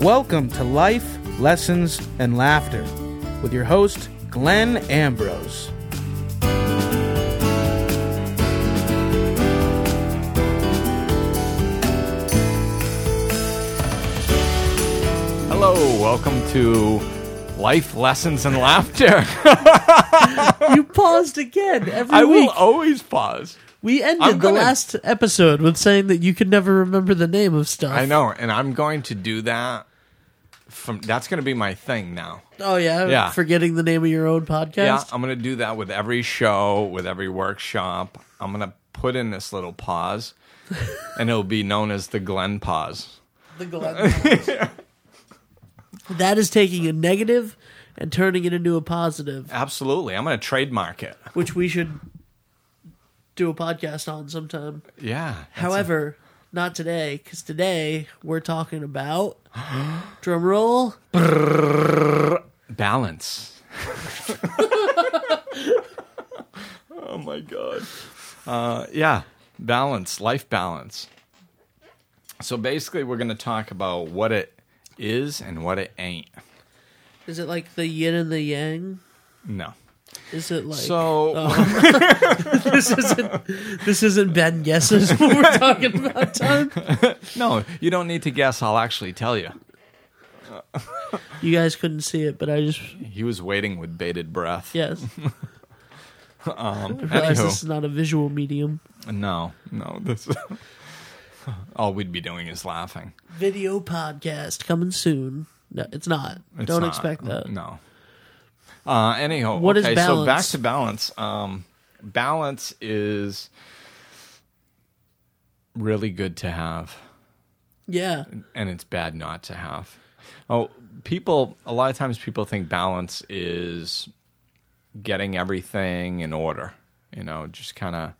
Welcome to Life, Lessons, and Laughter with your host, Glenn Ambrose. Hello, welcome to Life Lessons and Laughter. You paused again every I will always pause. we ended I'm the gonna- last episode with saying that you could never remember the name of stuff. I know, and I'm going to do that. From that's going to be my thing now. Oh yeah, Yeah. Forgetting the name of your own podcast. Yeah, I'm going to do that with every show, with every workshop. I'm going to put in this little pause, and it'll be known as the Glenn pause. The Glenn that is taking a negative and turning it into a positive, Absolutely, I'm going to trademark it. which we should do a podcast on sometime. Yeah. However, not today, because today we're talking about drum roll. a- balance. oh my god. Uh, yeah, balance, life balance. So basically, we're going to talk about what it is and what it ain't. Is it like the yin and the yang? No. Is it like So this isn't this isn't Ben guesses we're talking about time? no, you don't need to guess. I'll actually tell you. You guys couldn't see it, but I just He was waiting with bated breath. yes. Um, I realize anywho, this is not a visual medium. no, no. This all we'd be doing is laughing. Video podcast coming soon. No, it's not. It's Don't not. expect that. No. Uh, anyhow, What is okay, so back to balance. Um, balance is really good to have, Yeah. and it's bad not to have. Oh, people. A lot of times, people think balance is getting everything in order. You know, just kind of.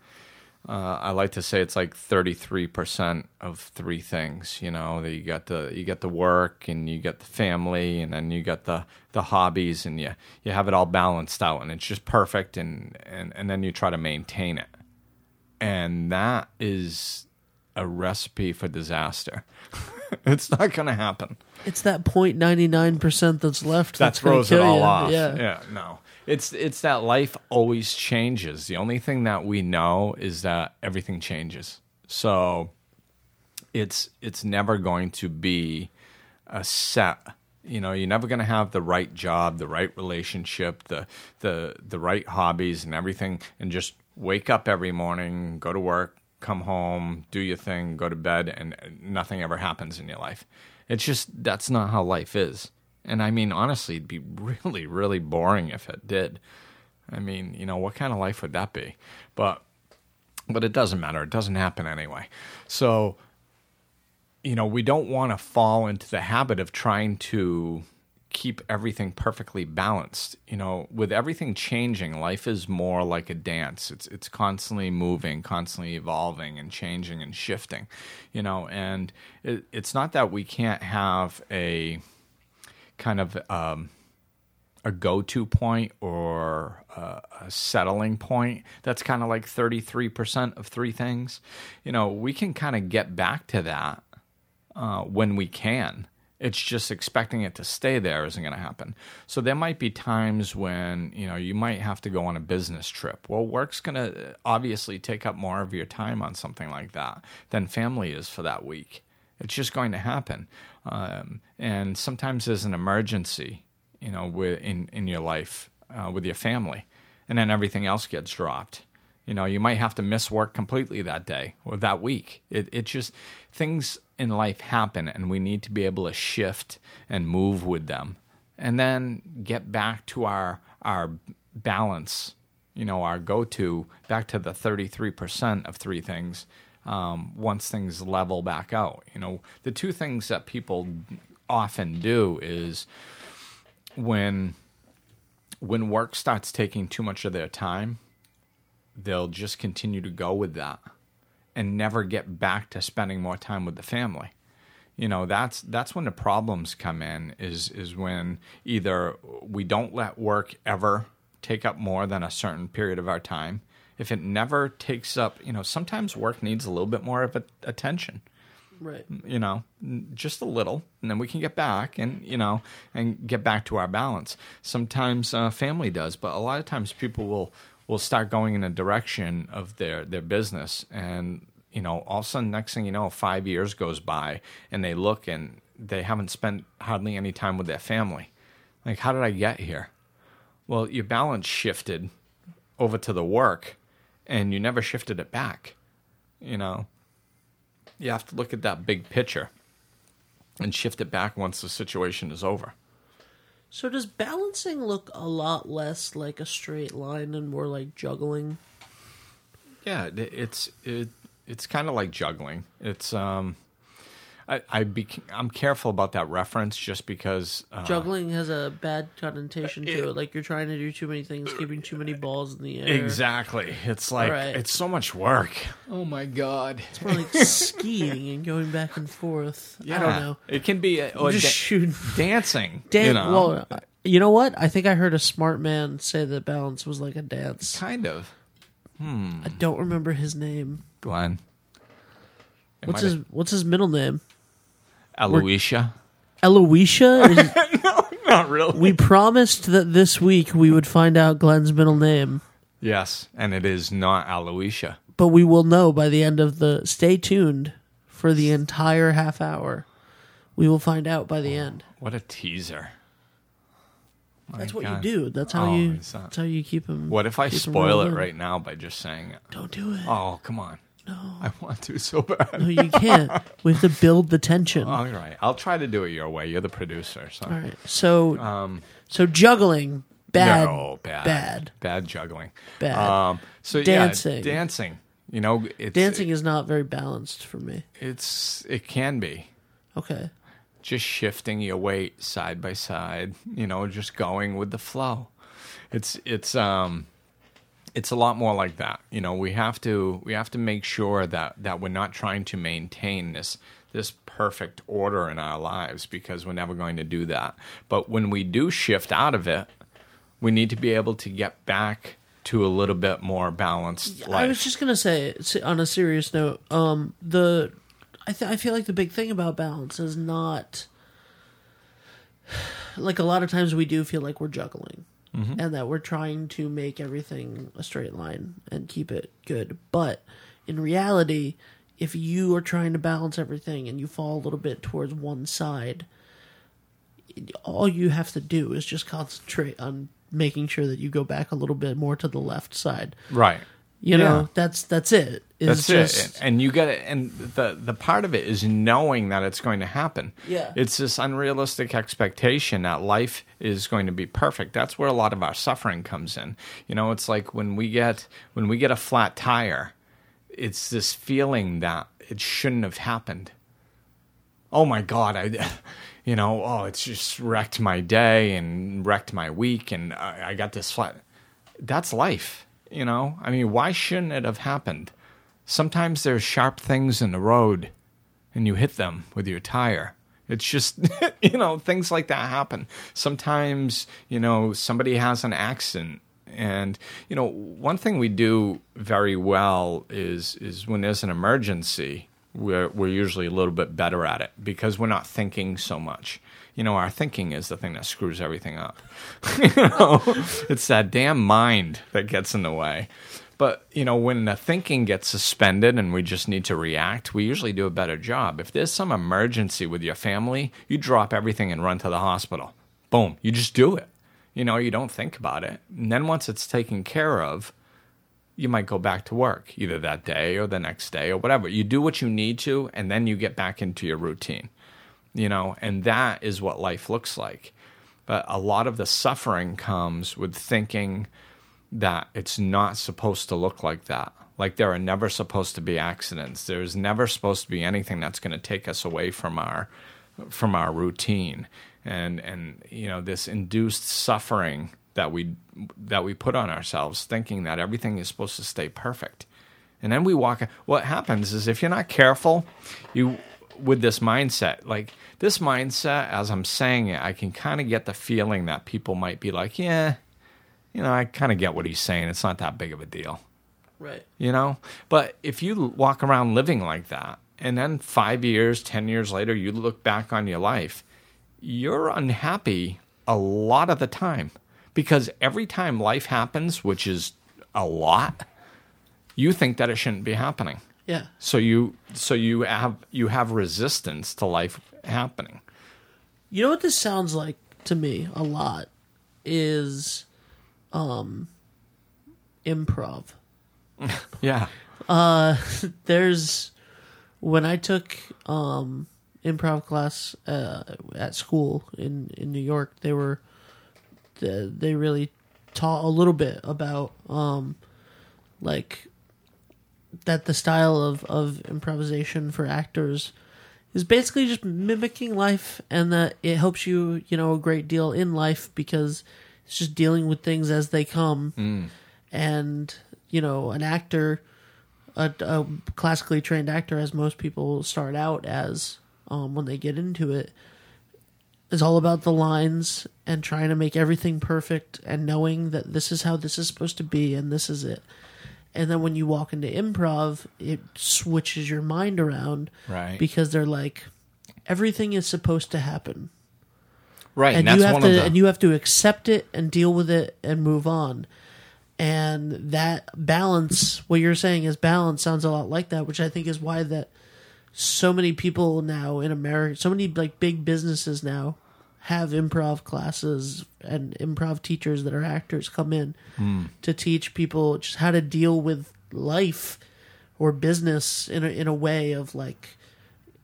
Uh, I like to say it's like thirty three percent of three things. You know, that you got the you got the work and you got the family and then you got the the hobbies and you you have it all balanced out and it's just perfect and and and then you try to maintain it, and that is a recipe for disaster. it's not going to happen. It's that point ninety nine percent that's left That that's throws it all you. off. Yeah. yeah, no. It's it's that life always changes. The only thing that we know is that everything changes. So it's it's never going to be a set. You know, you're never going to have the right job, the right relationship, the the the right hobbies and everything and just wake up every morning, go to work, come home, do your thing, go to bed and nothing ever happens in your life. It's just that's not how life is. And I mean, honestly, it'd be really, really boring if it did. I mean, you know, what kind of life would that be? But, but it doesn't matter. It doesn't happen anyway. So, you know, we don't want to fall into the habit of trying to keep everything perfectly balanced. You know, with everything changing, life is more like a dance. It's it's constantly moving, constantly evolving and changing and shifting. You know, and it, it's not that we can't have a kind of um, a go-to point or a, a settling point that's kind of like 33% of three things? You know we can kind of get back to that uh, when we can. It's just expecting it to stay there isn't going to happen. So there might be times when you know you might have to go on a business trip. Well work's going to obviously take up more of your time on something like that than family is for that week it's just going to happen. Um, and sometimes there's an emergency, you know, with, in, in your life uh, with your family, and then everything else gets dropped. You know, you might have to miss work completely that day or that week. It, it just, things in life happen, and we need to be able to shift and move with them and then get back to our, our balance, you know, our go to, back to the 33% of three things um, once things level back out. You know, the two things that people often do is when when work starts taking too much of their time, they'll just continue to go with that and never get back to spending more time with the family. You know, that's that's when the problems come in is is when either we don't let work ever take up more than a certain period of our time. If it never takes up, you know, sometimes work needs a little bit more of a, attention. Right. you know, just a little, and then we can get back and, you know, and get back to our balance. Sometimes uh, family does, but a lot of times people will, will start going in a direction of their, their business. And, you know, all of a sudden, next thing you know, five years goes by and they look and they haven't spent hardly any time with their family. Like, how did I get here? Well, your balance shifted over to the work and you never shifted it back, you know? you have to look at that big picture and shift it back once the situation is over. So does balancing look a lot less like a straight line and more like juggling? Yeah, it's it, it's kind of like juggling. It's um, I I be, I'm careful about that reference just because uh, Juggling has a bad connotation to it, like you're trying to do too many things, keeping too many balls in the air. exactly. It's like Right. it's so much work. Oh my god. It's more like skiing and going back and forth. I don't know. It can be uh, or Just da- shoot. dancing. Dan- you know, Well, uh, you know what? I think I heard a smart man say that balance was like a dance. kind of. I don't remember his name. Glenn. It What's his What's his middle name? Aloysia? Eloisha. Is- Not really. we promised that this week we would find out Glenn's middle name, yes, and it is not Aloysia. but we will know by the end of the. Stay tuned for the entire half hour. We will find out by the oh, end. What a teaser. My That's what God. you do. That's how Oh, you. is that- That's how you keep him. What if I spoil it right now by just saying it? Don't do it. Oh, come on. No. I want to so bad. No, you can't. we have to build the tension. All right. I'll try to do it your way. You're the producer. So. All right. So, Um, so juggling bad, no, bad. bad. Bad juggling. Bad. Um, so Dancing. Yeah, dancing. You know, it's, Dancing is not very balanced for me. It's it can be Okay. just shifting your weight side by side. You know, just going with the flow. It's it's um it's a lot more like that. You know, we have to we have to make sure that that we're not trying to maintain this this perfect order in our lives because we're never going to do that. But when we do shift out of it, we need to be able to get back to a little bit more balanced life. I was just gonna say, on a serious note, um, the I th- I feel like the big thing about balance is not like a lot of times we do feel like we're juggling Mm-hmm. and that we're trying to make everything a straight line and keep it good, but in reality, if you are trying to balance everything and you fall a little bit towards one side, all you have to do is just concentrate on making sure that you go back a little bit more to the left side. right. You know, that's that's it. That's just, it. And you get it. And the the part of it is knowing that it's going to happen. Yeah. It's this unrealistic expectation that life is going to be perfect. That's where a lot of our suffering comes in. You know, it's like when we get when we get a flat tire, it's this feeling that it shouldn't have happened. Oh my God, I. You know, oh, it's just wrecked my day and wrecked my week, and I, I got this flat. That's life, you know. I mean, why shouldn't it have happened? Sometimes there's sharp things in the road and you hit them with your tire. It's just, you know, things like that happen. Sometimes, you know, somebody has an accident. And, you know, one thing we do very well is is when there's an emergency, we're we're usually a little bit better at it because we're not thinking so much. You know, our thinking is the thing that screws everything up. you know, it's that damn mind that gets in the way. But you know, when the thinking gets suspended and we just need to react, we usually do a better job. If there's some emergency with your family, you drop everything and run to the hospital. Boom, you just do it. You know, you don't think about it. And then once it's taken care of, you might go back to work either that day or the next day or whatever. You do what you need to, and then you get back into your routine. You know, and that is what life looks like. But a lot of the suffering comes with thinking that it's not supposed to look like that. Like there are never supposed to be accidents. There's never supposed to be anything that's going to take us away from our from our routine. And and you know this induced suffering that we that we put on ourselves thinking that everything is supposed to stay perfect. And then we walk what happens is if you're not careful, you with this mindset, like this mindset as I'm saying it, I can kind of get the feeling that people might be like, "Yeah, you know, I kind of get what he's saying. It's not that big of a deal, right. you know? But if you walk around living like that and then five years, 10 years later, you look back on your life, you're unhappy a lot of the time because every time life happens, which is a lot, you think that it shouldn't be happening. Yeah. So you so you have you have resistance to life happening. You know what this sounds like to me a lot is um improv. Yeah. There's when I took um improv class uh, at school in in New York, they were they, they really taught a little bit about um like that the style of of improvisation for actors is basically just mimicking life and that it helps you you know a great deal in life because it's just dealing with things as they come. And you know an actor a, a classically trained actor as most people start out as um, when they get into it is all about the lines and trying to make everything perfect and knowing that this is how this is supposed to be and this is it. And then when you walk into improv it switches your mind around Right. because they're like everything is supposed to happen Right. and, And, you have to the and you have to accept it and deal with it and move on and that balance what you're saying is balance sounds a lot like that which i think is why that so many people now in america so many like big businesses now have improv classes and improv teachers that are actors come in Hmm. to teach people just how to deal with life or business in a, in a way of like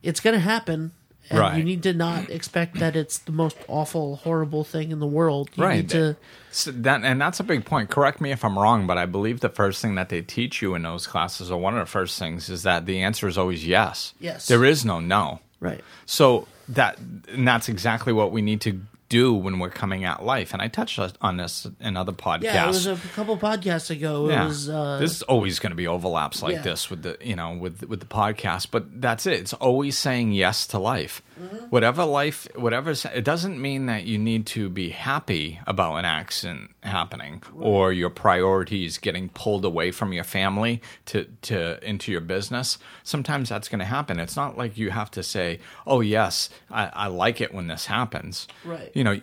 it's going to happen and Right. you need to not expect that it's the most awful horrible thing in the world you right. need to So that and that's a big point. Correct me if I'm wrong, but I believe the first thing that they teach you in those classes, or one of the first things, is that the answer is always yes. Yes. There is no no. right So that and that's exactly what we need to do when we're coming at life. And I touched on this in other podcasts. yeah it was a couple podcasts ago it Yeah. was uh There's always going to be overlaps like Yeah. this with the you know with with the podcast, but that's it. It's always saying yes to life. Mm-hmm. Whatever life, whatever it doesn't mean that you need to be happy about an accident happening or your priorities getting pulled away from your family to to into your business. Sometimes that's going to happen. It's not like you have to say, "Oh yes, I, I like it when this happens." Right. You know.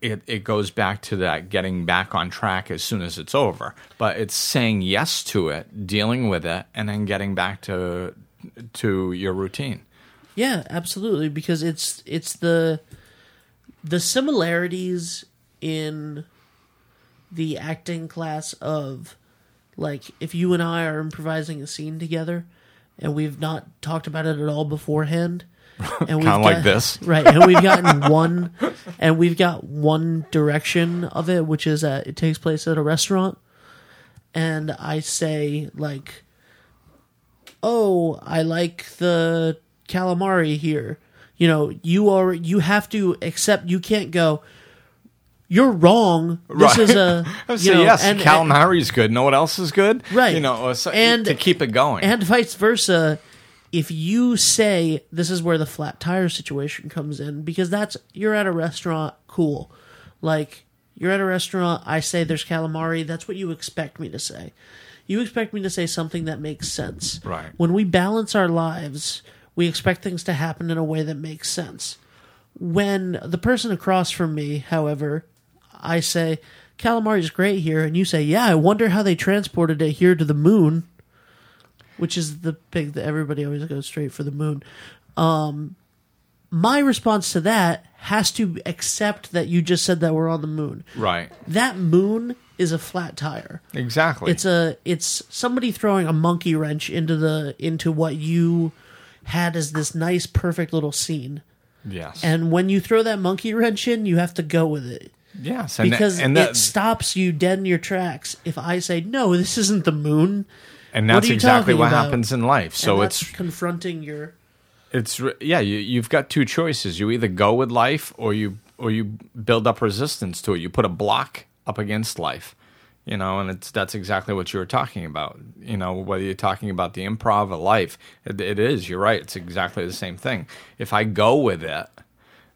it, it goes back to that getting back on track as soon as it's over. But it's saying yes to it, dealing with it, and then getting back to to your routine. Yeah, absolutely. Because it's it's the the similarities in the acting class of like if you and I are improvising a scene together and we've not talked about it at all beforehand. And Kinda like this. right? And we've gotten one, and we've got one direction of it, which is that it takes place at a restaurant, and I say like, "Oh, I like the calamari here." You know, you are you have to accept. You can't go. You're wrong. This Right. is a you so know, yes, and- calamari's good. No one else is good, Right. You know, uh, so, And- to keep it going. and vice versa if you say this is where the flat tire situation comes in because that's you're at a restaurant cool like you're at a restaurant i say there's calamari that's what you expect me to say you expect me to say something that makes sense Right. when we balance our lives we expect things to happen in a way that makes sense when the person across from me however i say calamari's great here and you say yeah i wonder how they transported it here to the moon which is the big that everybody always goes straight for the moon. Um, my response to that has to accept that you just said that we're on the moon. right, That moon is a flat tire. exactly. It's a it's somebody throwing a monkey wrench into the into what you had as this nice perfect little scene. yes, And when you throw that monkey wrench in, you have to go with it yes, and because and it stops you dead in your tracks. If I say no, this isn't the moon, and that's you exactly what about? happens in life. So it's confronting your it's yeah you, you've got two choices you either go with life or you or you build up resistance to it you put a block up against life you know and it's that's exactly what you were talking about you know whether you're talking about the improv or life it, it is you're right it's exactly the same thing if i go with it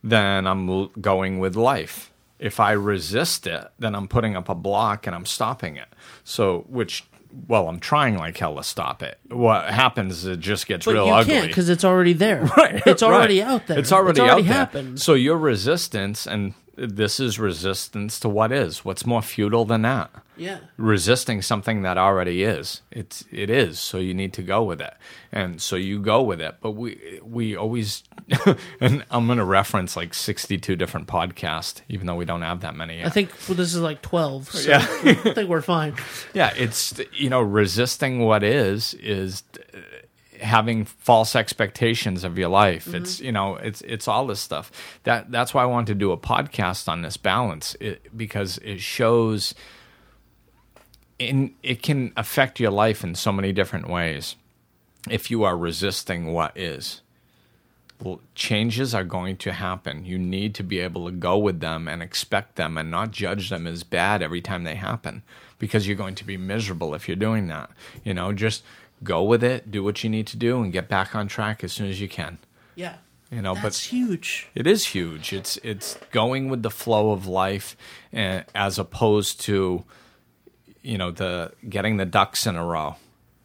then i'm going with life if i resist it then i'm putting up a block and i'm stopping it so which well, I'm trying like hell to stop it. What happens is it just gets But real you ugly. can't because it's already there. Right, It's already right. out there. It's already, out there. happened. So your resistance, and this is resistance to what is. What's more futile than that? Yeah. Resisting something that already is. It's it is. So you need to go with it, and so you go with it. But we we always, and I'm going to reference like 62 different podcasts, even though we don't have that many. Yet. I think well, this is like twelve. So Yeah. I think we're fine. Yeah, it's you know resisting what is is uh, having false expectations of your life. It's you know it's it's all this stuff. That that's why I wanted to do a podcast on this balance it, because it shows in it can affect your life in so many different ways if you are resisting what is. Well, changes are going to happen. You need to be able to go with them and expect them and not judge them as bad every time they happen because you're going to be miserable if you're doing that. You know, just go with it, do what you need to do, and get back on track as soon as you can. Yeah. You know, That's but it's huge. it is huge. It's it's going with the flow of life, uh, as opposed to, you know, the getting the ducks in a row.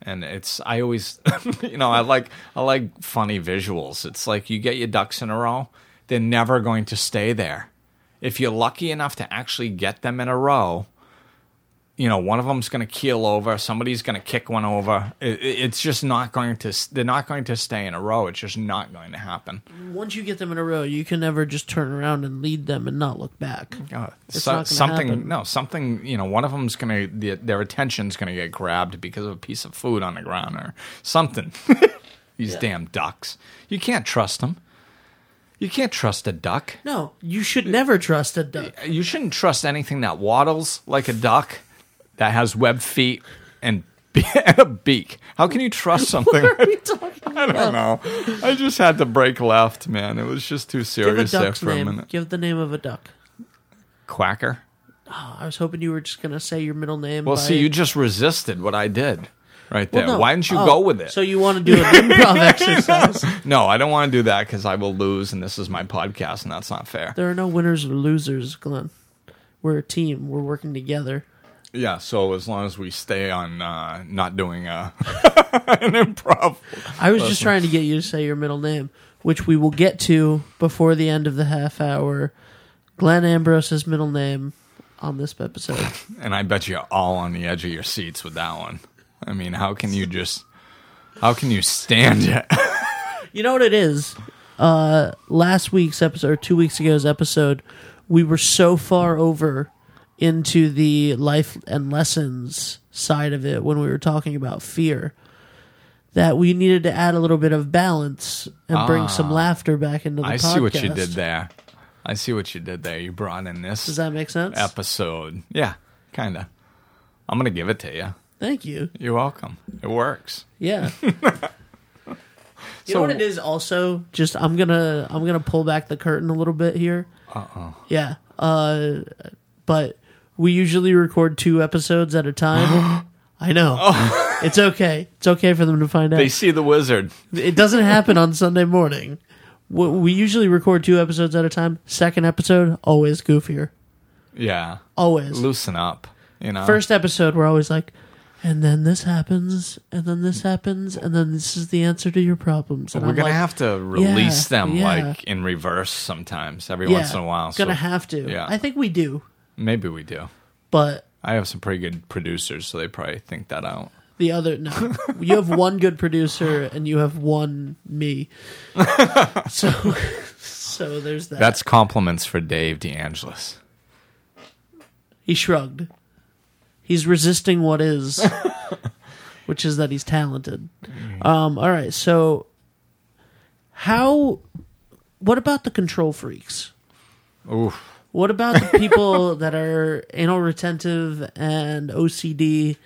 And it's I always, you know, I like I like funny visuals. It's like you get your ducks in a row, they're never going to stay there. If you're lucky enough to actually get them in a row, you know, one of them's going to keel over, somebody's going to kick one over. It, it- it's just not going to. They're not going to stay in a row. It's just not going to happen. Once you get them in a row, you can never just turn around and lead them and not look back. Uh, It's so- something happen. no something you know one of them's gonna the, their attention's gonna get grabbed because of a piece of food on the ground or something these Yeah. damn ducks you can't trust them you can't trust a duck No, you should never trust a duck. you shouldn't trust anything that waddles like a duck that has webbed feet and, be- and a beak how can you trust something What are we talking i don't know i just had to break left man it was just too Give a serious there duck's for a name. minute Give the name of a duck. quacker Oh, I was hoping you were just gonna say your middle name. Well, by- see, you just resisted what I did right there. Well, no. Why didn't you Oh, go with it? So you want to do an improv exercise? no, I don't want to do that because I will lose, and this is my podcast, and that's not fair. There are no winners or losers, Glenn. We're a team. We're working together. Yeah, so as long as we stay on uh, not doing uh, an improv, I was just trying to get you to say your middle name, which we will get to before the end of the half hour. Glenn Ambrose's middle name on this episode. and I bet you're all on the edge of your seats with that one. I mean, how can you just, how can you stand it? You know what it is? Uh, last week's episode, or two weeks ago's episode, we were so far over into the life and lessons side of it when we were talking about fear that we needed to add a little bit of balance and bring some laughter back into the I podcast. see what you did there. I see what you did there. You brought in this Does that make sense? episode. Yeah, kind of. I'm gonna give it to you. Thank you. You're welcome. It works. Yeah. you So- know what it is also just I'm gonna I'm gonna pull back the curtain a little bit here. Uh oh. Yeah. Uh but we usually record two episodes at a time. I know. Oh. It's okay. It's okay for them to find out. They see the wizard. it doesn't happen on Sunday morning. We we usually record two episodes at a time. Second episode, always goofier. Yeah. Always. Loosen up. You know. First episode, we're always like, and then this happens, and then this happens, and then this is the answer to your problems. And we're I'm gonna like, have to release Yeah, them yeah. like in reverse sometimes, every yeah, once in a while. Gonna have to. yeah. I think we do, maybe we do. but I have some pretty good producers, so they probably think that out. the other no. you have one good producer, and you have one me. so, so there's that. That's compliments for Dave DeAngelis. he shrugged. He's resisting what is, which is that he's talented. Um, all right, so how? What about the control freaks? Oof. What about the people that are anal retentive and OCD,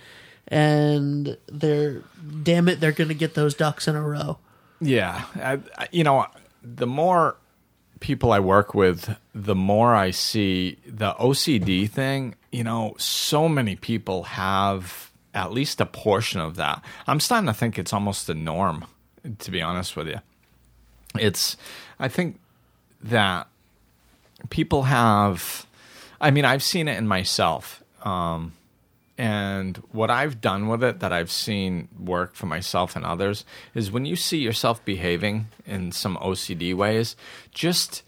and they're damn it, they're going to get those ducks in a row. Yeah, I, I- you know, the more people I work with, the more I see the OCD thing. You know, so many people have at least a portion of that. I'm starting to think it's almost the norm, to be honest with you. It's, I think that people have, I mean, I've seen it in myself. Um, And what I've done with it that I've seen work for myself and others is when you see yourself behaving in some OCD ways, just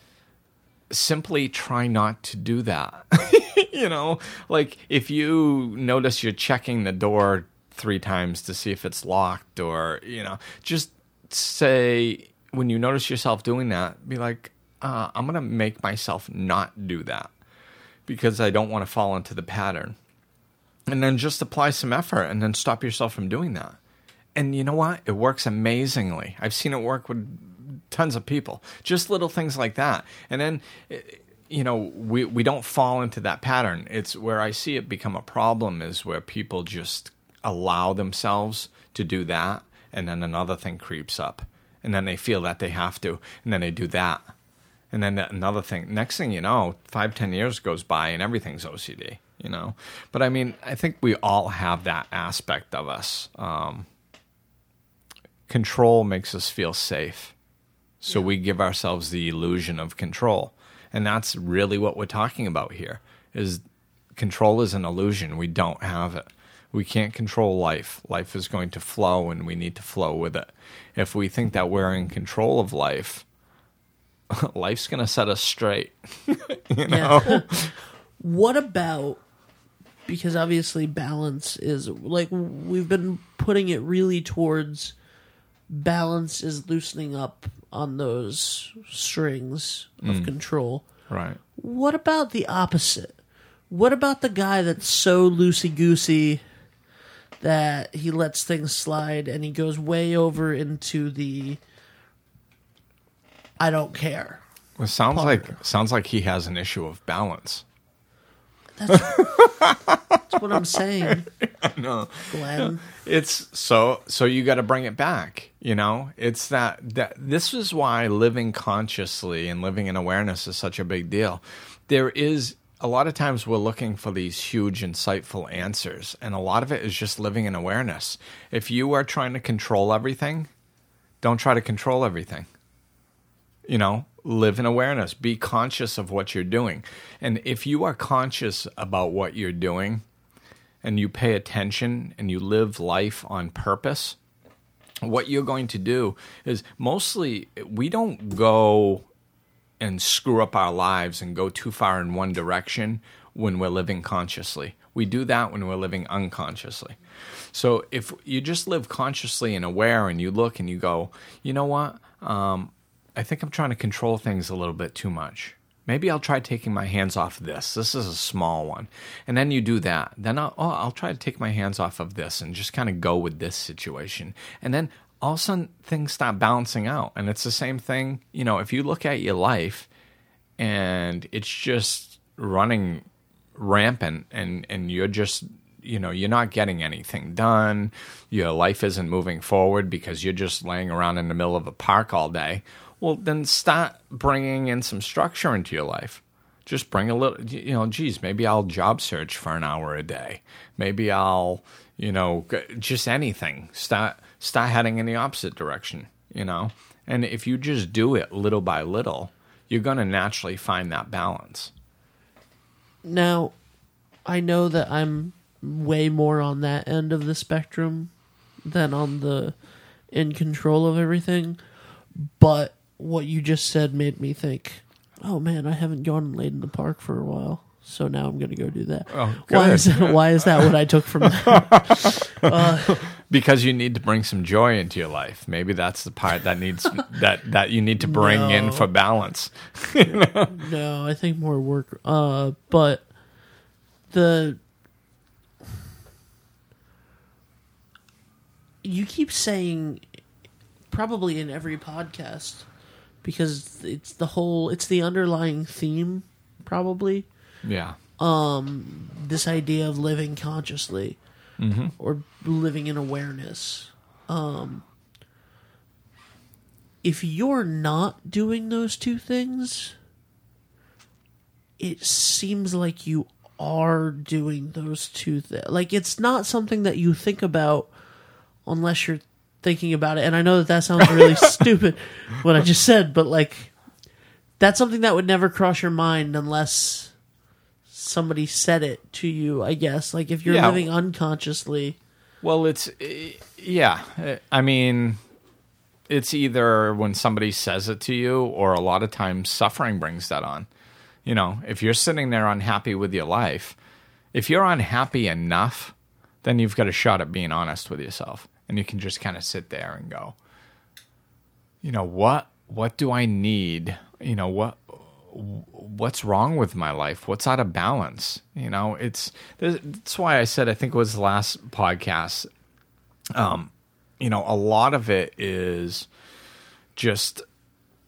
simply try not to do that. you know, like if you notice you're checking the door three times to see if it's locked, or, you know, just say, when you notice yourself doing that, be like, uh, I'm going to make myself not do that because I don't want to fall into the pattern. And then just apply some effort and then stop yourself from doing that. And you know what? It works amazingly. I've seen it work with tons of people. Just little things like that. And then eh, you know, we we don't fall into that pattern. It's where I see it become a problem is where people just allow themselves to do that and then another thing creeps up and then they feel that they have to and then they do that and then another thing next thing you know five ten years goes by and everything's ocd you know? But i mean i think we all have that aspect of us. Um, control makes us feel safe. So yeah. we give ourselves the illusion of control. And that's really what we're talking about here is control is an illusion. We don't have it. We can't control life. Life is going to flow and we need to flow with it. If we think that we're in control of life life's going to set us straight. you know? Yeah. what about because obviously balance is like we've been putting it really towards balance is loosening up on those strings of mm. control. Right. What about the opposite? What about the guy that's so loosey goosey that he lets things slide and he goes way over into the I don't care. It sounds part. like sounds like he has an issue of balance. That's, that's what I'm saying. no, Glenn. It's so so you got to bring it back. You know, it's that that this is why living consciously and living in awareness is such a big deal. There is a lot of times we're looking for these huge, insightful answers, and a lot of it is just living in awareness. If you are trying to control everything, don't try to control everything you know live in awareness. Be conscious of what you're doing. And if you are conscious about what you're doing and you pay attention and you live life on purpose what you're going to do is mostly we don't go and screw up our lives and go too far in one direction when we're living consciously. We do that when we're living unconsciously. So if you just live consciously and aware and you look and you go you know what? Um, I think I'm trying to control things a little bit too much. Maybe I'll try taking my hands off this. This is a small one. And then you do that. Then I'll, oh, I'll try to take my hands off of this and just kind of go with this situation. And then all of a sudden things start balancing out. And it's the same thing, you know, if you look at your life and it's just running rampant and, and you're just you know you're not getting anything done your life isn't moving forward because you're just laying around in the middle of a park all day well, then start bringing in some structure into your life. Just bring a little, you know, geez, maybe I'll job search for an hour a day. Maybe I'll, you know, just anything. Start start heading in the opposite direction, you know. And if you just do it little by little, you're going to naturally find that balance. Now, I know that I'm way more on that end of the spectrum than on the in control of everything, but what you just said made me think, oh man, I haven't gone and laid in the park for a while. So now I'm going to go do that. Oh, why is that, why is that what I took from that? uh, because you need to bring some joy into your life. Maybe that's the part that needs that that you need to bring no. in for balance. you know? No, I think more work. Uh, but the you keep saying probably in every podcast because it's the whole it's the underlying theme probably. Yeah. Um this idea of living consciously mm-hmm. or living in awareness. Um if you're not doing those two things it seems like you are doing those two things like it's not something that you think about unless you're thinking about it, and I know that that sounds really stupid what I just said, but like that's something that would never cross your mind unless somebody said it to you. I guess like if you're Yeah. living unconsciously. Well, it's eh, yeah. I mean, it's either when somebody says it to you, or a lot of times suffering brings that on. You know, if you're sitting there unhappy with your life, if you're unhappy enough, then you've got a shot at being honest with yourself, and you can just kind of sit there and go, you know, what what do I need? You know, what what's wrong with my life? What's out of balance? You know, it's that's why I said I think it was the last podcast. Um, you know, a lot of it is just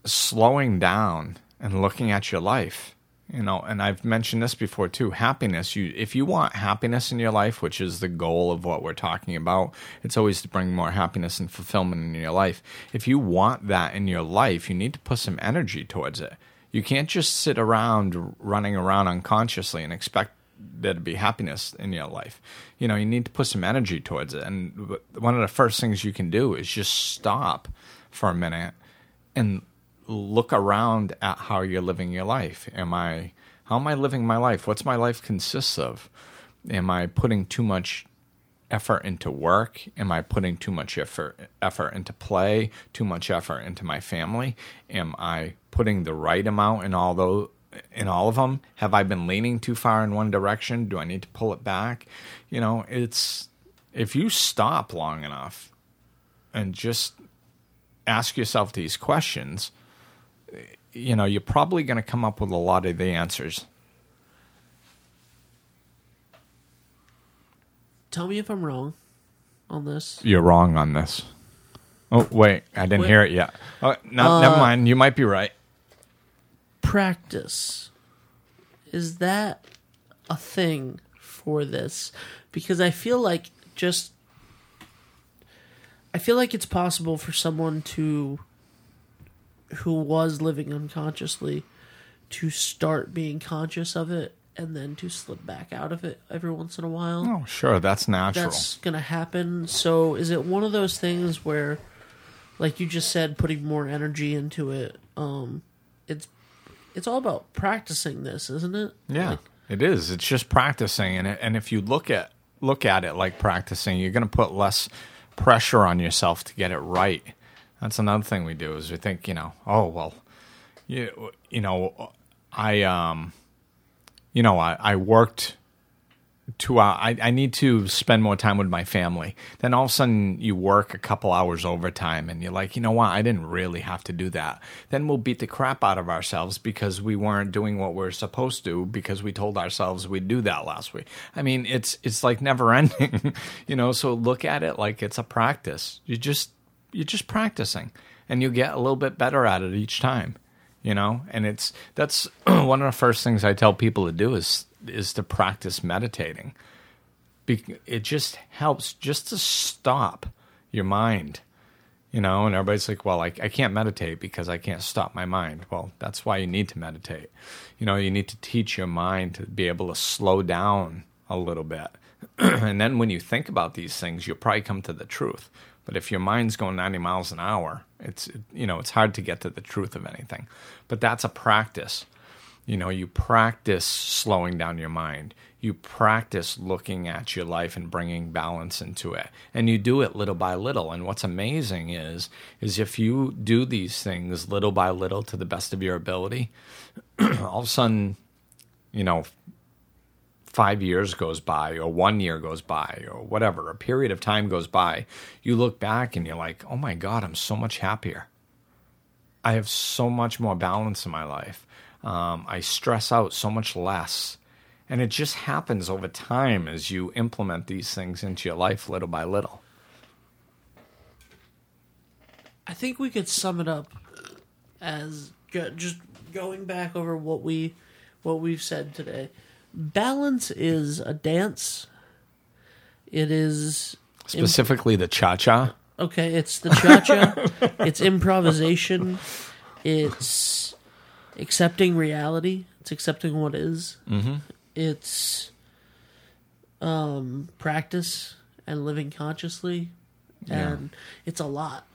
slowing down and looking at your life. You know, and I've mentioned this before too. Happiness. You, if you want happiness in your life, which is the goal of what we're talking about, it's always to bring more happiness and fulfillment in your life. If you want that in your life, you need to put some energy towards it. You can't just sit around running around unconsciously and expect there to be happiness in your life. You know, you need to put some energy towards it. And one of the first things you can do is just stop for a minute and look around at how you're living your life. Am I how am I living my life? What's my life consists of? Am I putting too much effort into work? Am I putting too much effort effort into play? Too much effort into my family? Am I putting the right amount in all those in all of them? Have I been leaning too far in one direction? Do I need to pull it back? You know, it's if you stop long enough and just ask yourself these questions, you know, you're probably going to come up with a lot of the answers. Tell me if I'm wrong on this. You're wrong on this. Oh, wait, I didn't Wait. hear it yet. Oh, no, never uh, mind. You might be right. Practice. Is that a thing for this? Because I feel like just I feel like it's possible for someone to who was living unconsciously to start being conscious of it and then to slip back out of it every once in a while. Oh, sure, that's natural. that's gonna happen. So is it one of those things where, like you just said, putting more energy into it? Um, it's it's all about practicing this, isn't it? Yeah, Like, it is. It's just practicing, and it, and if you look at look at it like practicing, you're going to put less pressure on yourself to get it right. That's another thing we do is we think, you know, oh well, you you know, I um, you know, I, I worked two hours. I, I need to spend more time with my family. Then all of a sudden you work a couple hours overtime and you're like, you know what? I didn't really have to do that. Then we'll beat the crap out of ourselves because we weren't doing what we are supposed to because we told ourselves we'd do that last week. I mean, it's it's like never ending, you know. So look at it like it's a practice. You just you're just practicing and you get a little bit better at it each time you know? And it's that's one of the first things i tell people to do is is to practice meditating. Be- it just helps just to stop your mind you know? And everybody's like well I, I can't meditate because i can't stop my mind. Well that's why you need to meditate. You know you need to teach your mind to be able to slow down a little bit. And then when you think about these things you'll probably come to the truth but if your mind's going 90 miles an hour it's you know it's hard to get to the truth of anything. But that's a practice. You know you practice slowing down your mind. You practice looking at your life and bringing balance into it. And you do it little by little. And what's amazing is is if you do these things little by little to the best of your ability all of a sudden you know five years goes by or one year goes by or whatever a period of time goes by you look back and you're like oh my god i'm so much happier. I have so much more balance in my life. Um, i stress out so much less. And it just happens over time as you implement these things into your life little by little. I think we could sum it up as just going back over what we what we've said today. Balance is a dance. It is specifically the cha-cha Okay, it's the cha cha. it's improvisation. It's accepting reality. It's accepting what is. Mm-hmm. It's um, practice and living consciously, and it's a lot.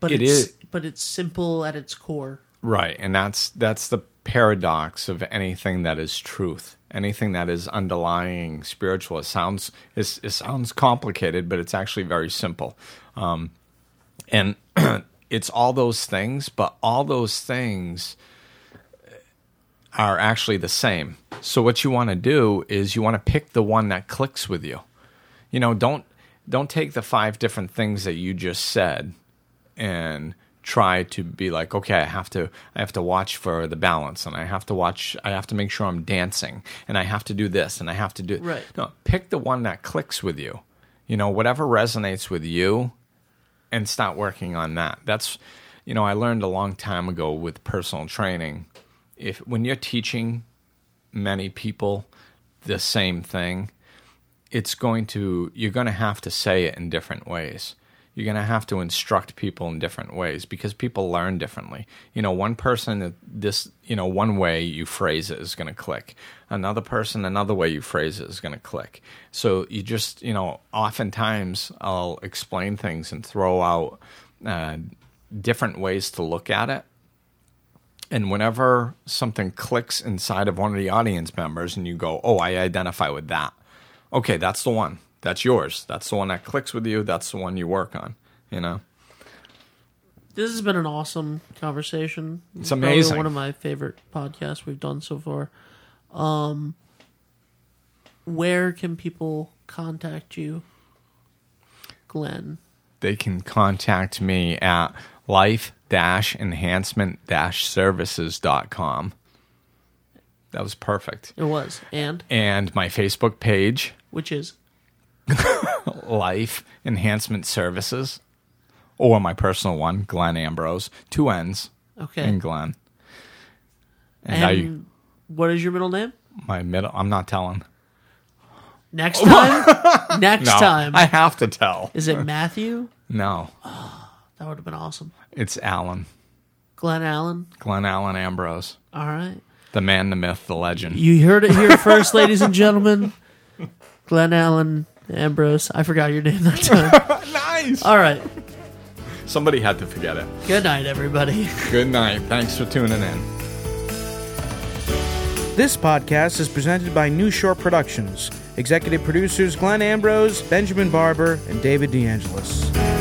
But it it's is but it's simple at its core. Right, and that's that's the paradox of anything that is truth, anything that is underlying spiritual. It sounds it, it sounds complicated, but it's actually very simple. Um, and it's all those things, but all those things are actually the same. So what you want to do is you want to pick the one that clicks with you. You know, don't don't take the five different things that you just said and try to be like okay i have to i have to watch for the balance and i have to watch i have to make sure i'm dancing and i have to do this and i have to do Right. no pick the one that clicks with you. You know whatever resonates with you and start working on that. That's you know i learned a long time ago with personal training. If when you're teaching many people the same thing it's going to you're going to have to say it in different ways you're going to have to instruct people in different ways because people learn differently. You know one person this you know one way you phrase it is going to click. Another person another way you phrase it is going to click. So you just you know oftentimes i'll explain things and throw out uh, different ways to look at it. And whenever something clicks inside of one of the audience members and you go oh i identify with that. Okay, that's the one. That's yours. That's the one that clicks with you. That's the one you work on. You know, This has been an awesome conversation. It's Probably amazing. one of my favorite podcasts we've done so far. Um, where can people contact you, Glenn? they can contact me at life-enhancement-services.com. That was perfect. It was and And my Facebook page, which is Life Enhancement Services, or my personal one, Glenn Ambrose, two N's okay. And Glenn. And, And I, what is your middle name? my middle, I'm not telling. Next time. Next No, time. I have to tell. is it Matthew? No, That would have been awesome. it's Alan. Glenn Allen. Glenn Allen Ambrose. All right. The man, the myth, the legend. You heard it here first, ladies and gentlemen. Glenn Allen Ambrose. I forgot your name that time. nice. All right. Somebody had to forget it. Good night, everybody. Good night. Thanks for tuning in. This podcast is presented by New Shore Productions. Executive producers Glenn Ambrose, Benjamin Barber, and David DeAngelis.